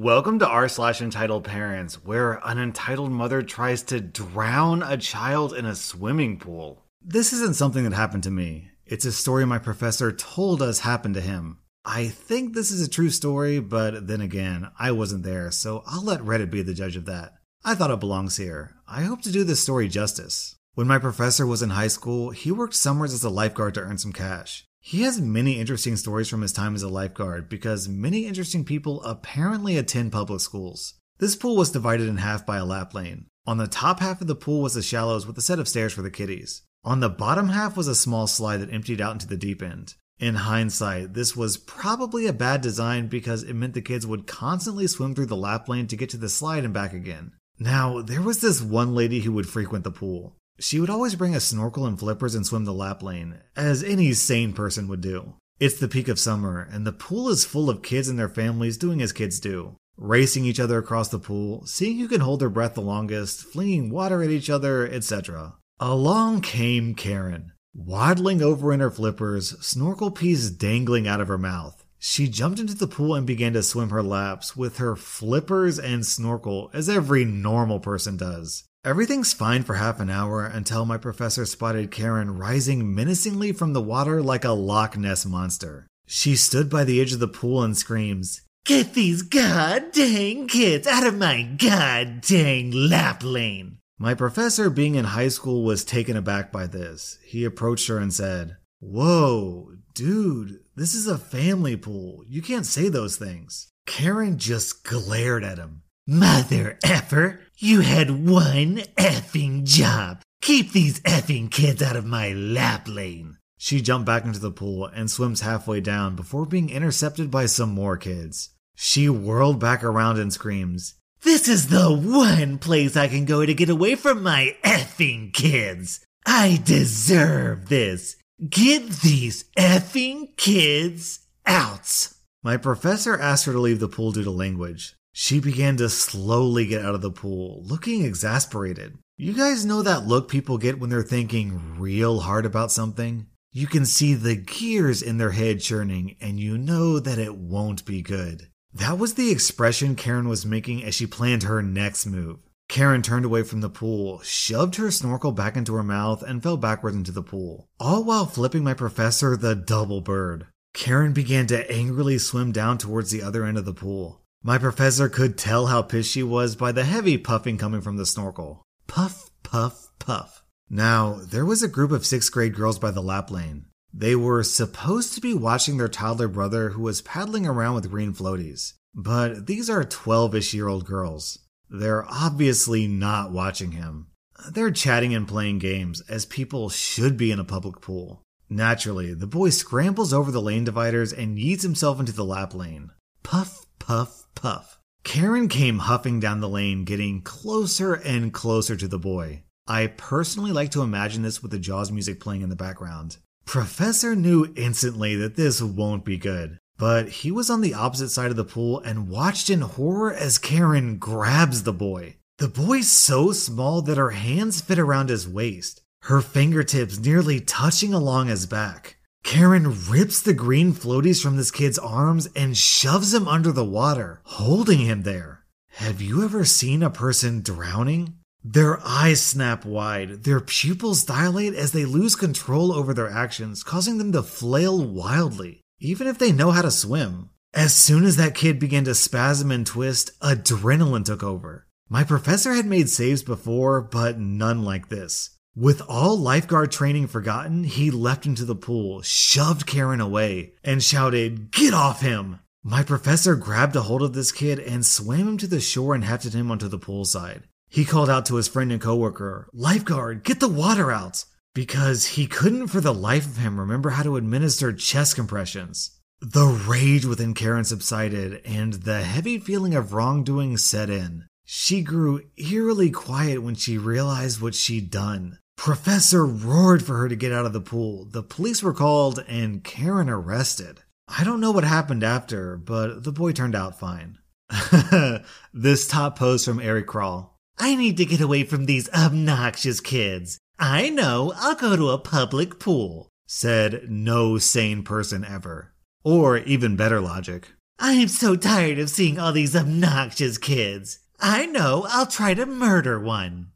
Welcome to r slash entitled parents, where an entitled mother tries to drown a child in a swimming pool. This isn't something that happened to me. It's a story my professor told us happened to him. I think this is a true story, but then again, I wasn't there, so I'll let Reddit be the judge of that. I thought it belongs here. I hope to do this story justice. When my professor was in high school, he worked summers as a lifeguard to earn some cash. He has many interesting stories from his time as a lifeguard because many interesting people apparently attend public schools. This pool was divided in half by a lap lane. On the top half of the pool was the shallows with a set of stairs for the kiddies. On the bottom half was a small slide that emptied out into the deep end. In hindsight, this was probably a bad design because it meant the kids would constantly swim through the lap lane to get to the slide and back again. Now, there was this one lady who would frequent the pool. She would always bring a snorkel and flippers and swim the lap lane, as any sane person would do. It's the peak of summer, and the pool is full of kids and their families doing as kids do racing each other across the pool, seeing who can hold their breath the longest, flinging water at each other, etc. Along came Karen, waddling over in her flippers, snorkel piece dangling out of her mouth. She jumped into the pool and began to swim her laps with her flippers and snorkel as every normal person does. Everything's fine for half an hour until my professor spotted Karen rising menacingly from the water like a Loch Ness monster. She stood by the edge of the pool and screams, Get these god dang kids out of my god dang lap lane. My professor, being in high school, was taken aback by this. He approached her and said, Whoa, dude, this is a family pool. You can't say those things. Karen just glared at him. Mother effer, you had one effing job. Keep these effing kids out of my lap lane. She jumped back into the pool and swims halfway down before being intercepted by some more kids. She whirled back around and screams, This is the one place I can go to get away from my effing kids. I deserve this. Get these effing kids out. My professor asked her to leave the pool due to language. She began to slowly get out of the pool, looking exasperated. You guys know that look people get when they're thinking real hard about something? You can see the gears in their head churning, and you know that it won't be good. That was the expression Karen was making as she planned her next move. Karen turned away from the pool, shoved her snorkel back into her mouth, and fell backwards into the pool, all while flipping my professor the double bird. Karen began to angrily swim down towards the other end of the pool. My professor could tell how pissed she was by the heavy puffing coming from the snorkel. Puff, puff, puff. Now, there was a group of sixth grade girls by the lap lane. They were supposed to be watching their toddler brother who was paddling around with green floaties. But these are 12 ish year old girls. They're obviously not watching him. They're chatting and playing games, as people should be in a public pool. Naturally, the boy scrambles over the lane dividers and yeets himself into the lap lane. Puff, puff, puff. Karen came huffing down the lane, getting closer and closer to the boy. I personally like to imagine this with the Jaws music playing in the background. Professor knew instantly that this won't be good, but he was on the opposite side of the pool and watched in horror as Karen grabs the boy. The boy's so small that her hands fit around his waist, her fingertips nearly touching along his back. Karen rips the green floaties from this kid's arms and shoves him under the water, holding him there. Have you ever seen a person drowning? Their eyes snap wide, their pupils dilate as they lose control over their actions, causing them to flail wildly, even if they know how to swim. As soon as that kid began to spasm and twist, adrenaline took over. My professor had made saves before, but none like this. With all lifeguard training forgotten, he leapt into the pool, shoved Karen away, and shouted, Get off him! My professor grabbed a hold of this kid and swam him to the shore and hefted him onto the poolside. He called out to his friend and coworker, Lifeguard, get the water out! Because he couldn't for the life of him remember how to administer chest compressions. The rage within Karen subsided, and the heavy feeling of wrongdoing set in. She grew eerily quiet when she realized what she'd done. Professor roared for her to get out of the pool. The police were called and Karen arrested. I don't know what happened after, but the boy turned out fine. this top post from Eric Crawl. I need to get away from these obnoxious kids. I know, I'll go to a public pool, said no sane person ever. Or even better logic. I'm so tired of seeing all these obnoxious kids. I know, I'll try to murder one.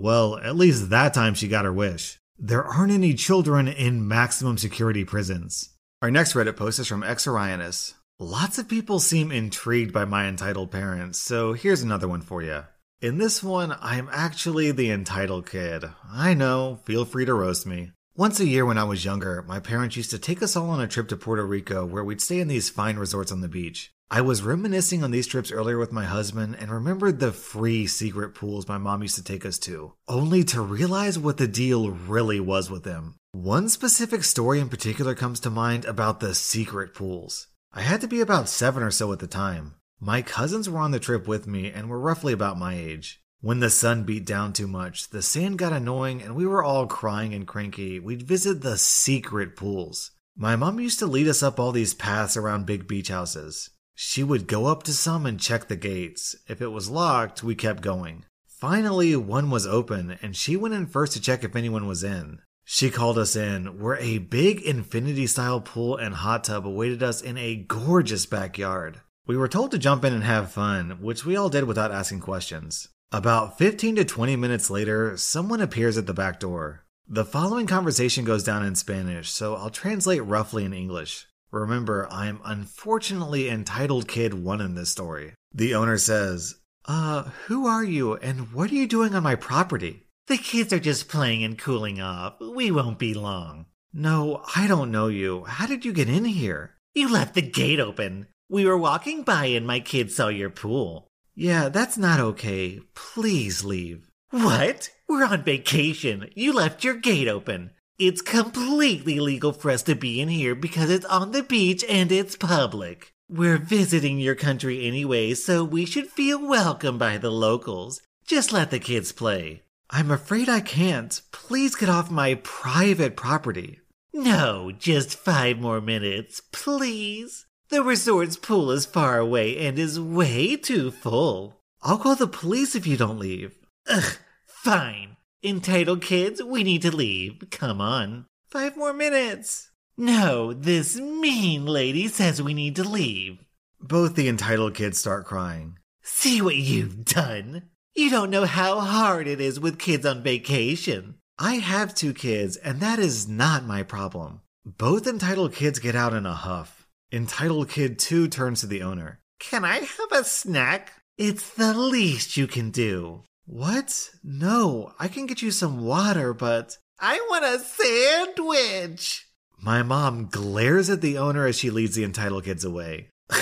Well, at least that time she got her wish. There aren't any children in maximum security prisons. Our next Reddit post is from Exorianus. Lots of people seem intrigued by my entitled parents, so here's another one for you. In this one, I'm actually the entitled kid. I know, feel free to roast me. Once a year when I was younger, my parents used to take us all on a trip to Puerto Rico where we'd stay in these fine resorts on the beach. I was reminiscing on these trips earlier with my husband and remembered the free secret pools my mom used to take us to, only to realize what the deal really was with them. One specific story in particular comes to mind about the secret pools. I had to be about seven or so at the time. My cousins were on the trip with me and were roughly about my age. When the sun beat down too much, the sand got annoying and we were all crying and cranky, we'd visit the secret pools. My mom used to lead us up all these paths around big beach houses. She would go up to some and check the gates. If it was locked, we kept going. Finally, one was open, and she went in first to check if anyone was in. She called us in, where a big infinity style pool and hot tub awaited us in a gorgeous backyard. We were told to jump in and have fun, which we all did without asking questions. About 15 to 20 minutes later, someone appears at the back door. The following conversation goes down in Spanish, so I'll translate roughly in English. Remember, I'm unfortunately entitled kid one in this story. The owner says, Uh, who are you and what are you doing on my property? The kids are just playing and cooling off. We won't be long. No, I don't know you. How did you get in here? You left the gate open. We were walking by and my kids saw your pool. Yeah, that's not okay. Please leave. What? We're on vacation. You left your gate open. It's completely legal for us to be in here because it's on the beach and it's public. We're visiting your country anyway, so we should feel welcome by the locals. Just let the kids play. I'm afraid I can't. Please get off my private property. No, just five more minutes, please. The resort's pool is far away and is way too full. I'll call the police if you don't leave. Ugh, fine. Entitled kids, we need to leave. Come on. Five more minutes. No, this mean lady says we need to leave. Both the entitled kids start crying. See what you've done. You don't know how hard it is with kids on vacation. I have two kids, and that is not my problem. Both entitled kids get out in a huff. Entitled kid 2 turns to the owner. Can I have a snack? It's the least you can do. What? No, I can get you some water, but. I want a sandwich! My mom glares at the owner as she leads the entitled kids away.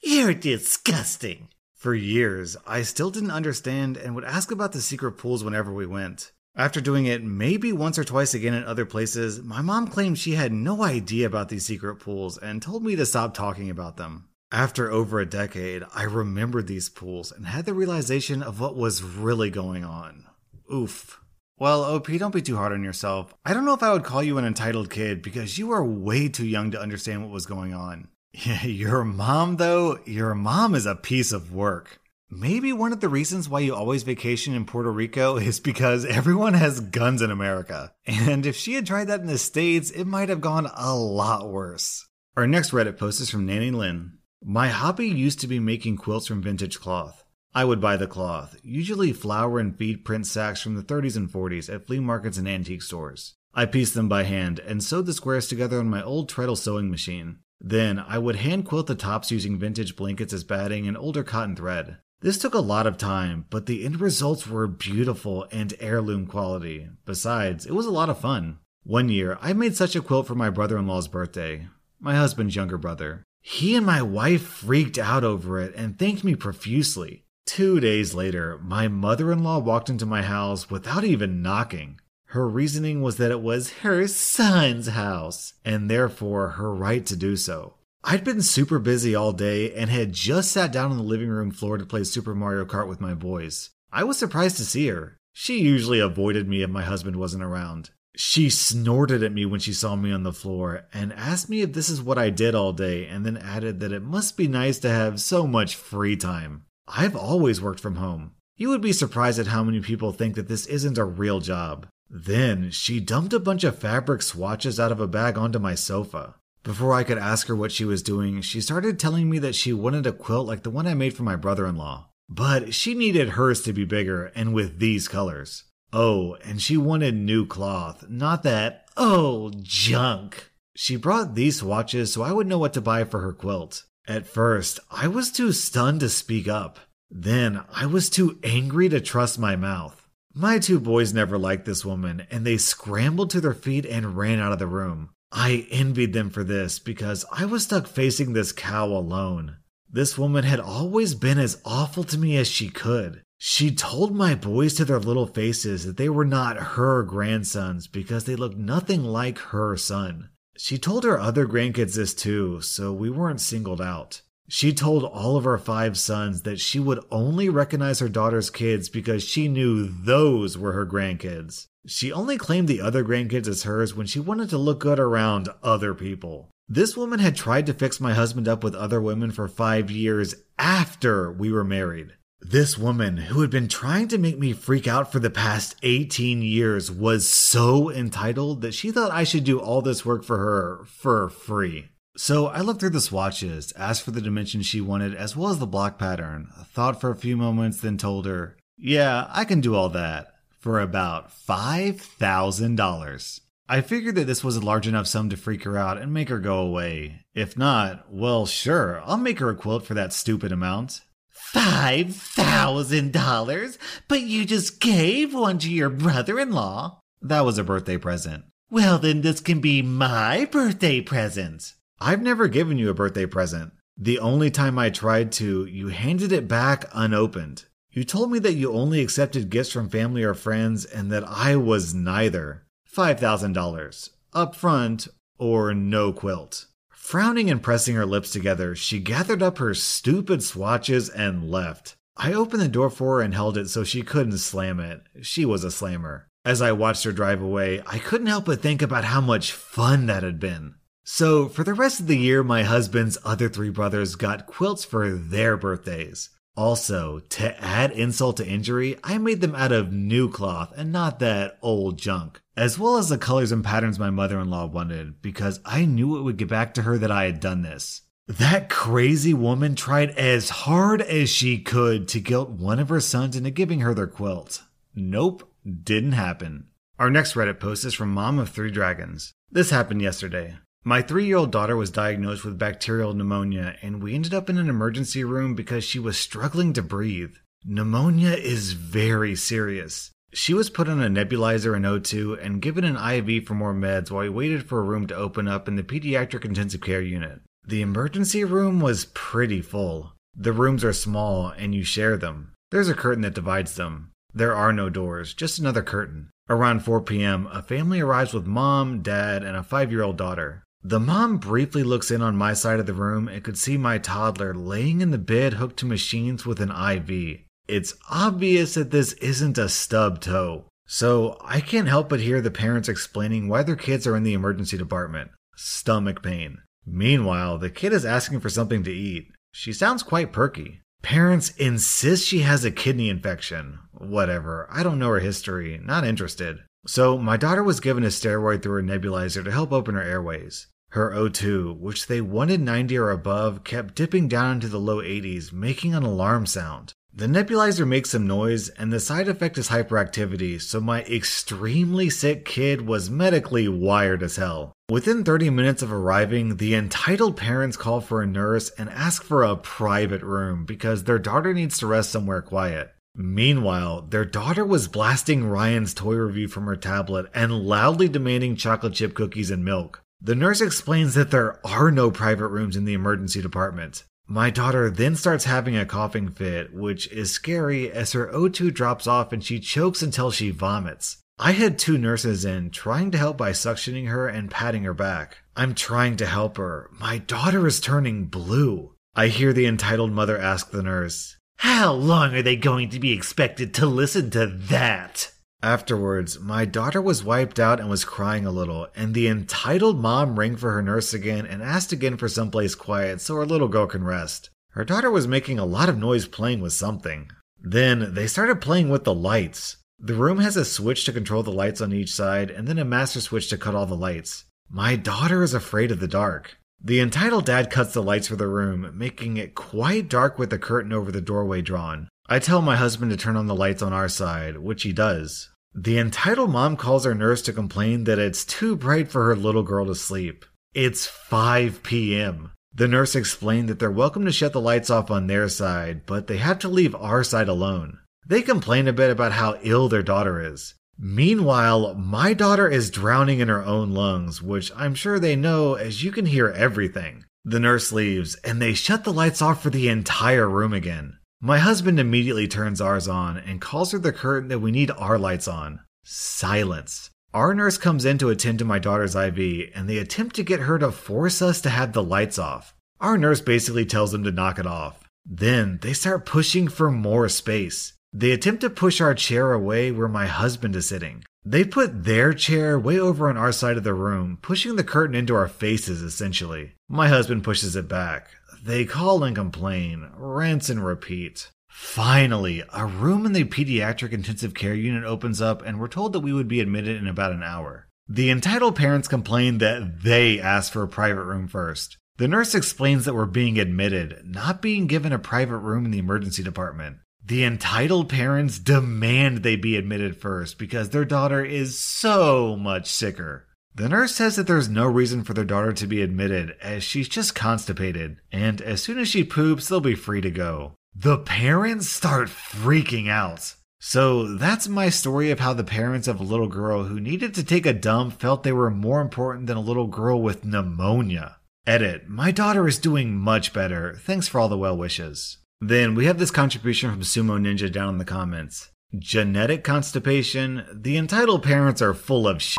You're disgusting. For years, I still didn't understand and would ask about the secret pools whenever we went. After doing it maybe once or twice again in other places, my mom claimed she had no idea about these secret pools and told me to stop talking about them. After over a decade, I remembered these pools and had the realization of what was really going on. Oof. Well, OP, don't be too hard on yourself. I don't know if I would call you an entitled kid because you are way too young to understand what was going on. your mom, though, your mom is a piece of work. Maybe one of the reasons why you always vacation in Puerto Rico is because everyone has guns in America. And if she had tried that in the States, it might have gone a lot worse. Our next Reddit post is from Nanny Lynn. My hobby used to be making quilts from vintage cloth. I would buy the cloth, usually flour and feed print sacks from the 30s and 40s at flea markets and antique stores. I pieced them by hand and sewed the squares together on my old treadle sewing machine. Then I would hand quilt the tops using vintage blankets as batting and older cotton thread. This took a lot of time, but the end results were beautiful and heirloom quality. Besides, it was a lot of fun. One year, I made such a quilt for my brother in law's birthday, my husband's younger brother. He and my wife freaked out over it and thanked me profusely. Two days later, my mother in law walked into my house without even knocking. Her reasoning was that it was her son's house, and therefore her right to do so. I'd been super busy all day and had just sat down on the living room floor to play Super Mario Kart with my boys. I was surprised to see her. She usually avoided me if my husband wasn't around. She snorted at me when she saw me on the floor and asked me if this is what I did all day, and then added that it must be nice to have so much free time. I've always worked from home. You would be surprised at how many people think that this isn't a real job. Then she dumped a bunch of fabric swatches out of a bag onto my sofa. Before I could ask her what she was doing, she started telling me that she wanted a quilt like the one I made for my brother in law. But she needed hers to be bigger and with these colors. Oh, and she wanted new cloth, not that old junk. She brought these swatches so I would know what to buy for her quilt. At first, I was too stunned to speak up. Then, I was too angry to trust my mouth. My two boys never liked this woman, and they scrambled to their feet and ran out of the room. I envied them for this because I was stuck facing this cow alone. This woman had always been as awful to me as she could. She told my boys to their little faces that they were not her grandsons because they looked nothing like her son. She told her other grandkids this too, so we weren't singled out. She told all of her five sons that she would only recognize her daughter's kids because she knew those were her grandkids. She only claimed the other grandkids as hers when she wanted to look good around other people. This woman had tried to fix my husband up with other women for five years after we were married. This woman, who had been trying to make me freak out for the past 18 years, was so entitled that she thought I should do all this work for her for free. So I looked through the swatches, asked for the dimensions she wanted, as well as the block pattern, thought for a few moments, then told her, Yeah, I can do all that for about $5,000. I figured that this was a large enough sum to freak her out and make her go away. If not, well, sure, I'll make her a quilt for that stupid amount. Five thousand dollars? But you just gave one to your brother in law. That was a birthday present. Well, then this can be my birthday present. I've never given you a birthday present. The only time I tried to, you handed it back unopened. You told me that you only accepted gifts from family or friends and that I was neither. $5,000 up front or no quilt. Frowning and pressing her lips together, she gathered up her stupid swatches and left. I opened the door for her and held it so she couldn't slam it. She was a slammer. As I watched her drive away, I couldn't help but think about how much fun that had been. So, for the rest of the year, my husband's other three brothers got quilts for their birthdays. Also, to add insult to injury, I made them out of new cloth and not that old junk, as well as the colors and patterns my mother in law wanted, because I knew it would get back to her that I had done this. That crazy woman tried as hard as she could to guilt one of her sons into giving her their quilt. Nope, didn't happen. Our next Reddit post is from Mom of Three Dragons. This happened yesterday. My three year old daughter was diagnosed with bacterial pneumonia, and we ended up in an emergency room because she was struggling to breathe. Pneumonia is very serious. She was put on a nebulizer in O2 and given an IV for more meds while we waited for a room to open up in the pediatric intensive care unit. The emergency room was pretty full. The rooms are small and you share them. There's a curtain that divides them. There are no doors, just another curtain. Around 4 p.m., a family arrives with mom, dad, and a five year old daughter. The mom briefly looks in on my side of the room and could see my toddler laying in the bed hooked to machines with an IV. It's obvious that this isn't a stub toe. So I can't help but hear the parents explaining why their kids are in the emergency department. Stomach pain. Meanwhile, the kid is asking for something to eat. She sounds quite perky. Parents insist she has a kidney infection. Whatever, I don't know her history, not interested. So, my daughter was given a steroid through her nebulizer to help open her airways. Her O2, which they wanted 90 or above, kept dipping down into the low 80s, making an alarm sound. The nebulizer makes some noise, and the side effect is hyperactivity, so my extremely sick kid was medically wired as hell. Within 30 minutes of arriving, the entitled parents call for a nurse and ask for a private room because their daughter needs to rest somewhere quiet. Meanwhile, their daughter was blasting Ryan's toy review from her tablet and loudly demanding chocolate chip cookies and milk. The nurse explains that there are no private rooms in the emergency department. My daughter then starts having a coughing fit, which is scary as her O2 drops off and she chokes until she vomits. I had two nurses in, trying to help by suctioning her and patting her back. I'm trying to help her. My daughter is turning blue. I hear the entitled mother ask the nurse, how long are they going to be expected to listen to that? Afterwards, my daughter was wiped out and was crying a little, and the entitled mom rang for her nurse again and asked again for someplace quiet so her little girl can rest. Her daughter was making a lot of noise playing with something. Then they started playing with the lights. The room has a switch to control the lights on each side and then a master switch to cut all the lights. My daughter is afraid of the dark. The entitled dad cuts the lights for the room, making it quite dark with the curtain over the doorway drawn. I tell my husband to turn on the lights on our side, which he does. The entitled mom calls our nurse to complain that it's too bright for her little girl to sleep. It's 5 p.m. The nurse explained that they're welcome to shut the lights off on their side, but they have to leave our side alone. They complain a bit about how ill their daughter is. Meanwhile, my daughter is drowning in her own lungs, which I'm sure they know as you can hear everything. The nurse leaves, and they shut the lights off for the entire room again. My husband immediately turns ours on and calls through the curtain that we need our lights on. Silence. Our nurse comes in to attend to my daughter's IV, and they attempt to get her to force us to have the lights off. Our nurse basically tells them to knock it off. Then they start pushing for more space. They attempt to push our chair away where my husband is sitting. They put their chair way over on our side of the room, pushing the curtain into our faces essentially. My husband pushes it back. They call and complain, rinse and repeat. Finally, a room in the pediatric intensive care unit opens up, and we're told that we would be admitted in about an hour. The entitled parents complain that they asked for a private room first. The nurse explains that we're being admitted, not being given a private room in the emergency department. The entitled parents demand they be admitted first because their daughter is so much sicker. The nurse says that there's no reason for their daughter to be admitted as she's just constipated, and as soon as she poops, they'll be free to go. The parents start freaking out. So that's my story of how the parents of a little girl who needed to take a dump felt they were more important than a little girl with pneumonia. Edit, my daughter is doing much better. Thanks for all the well wishes. Then we have this contribution from Sumo Ninja down in the comments. Genetic constipation, the entitled parents are full of shit.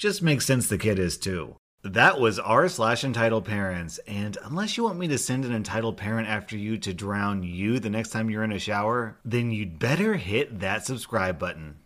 Just makes sense the kid is too. That was r slash entitled parents, and unless you want me to send an entitled parent after you to drown you the next time you're in a shower, then you'd better hit that subscribe button.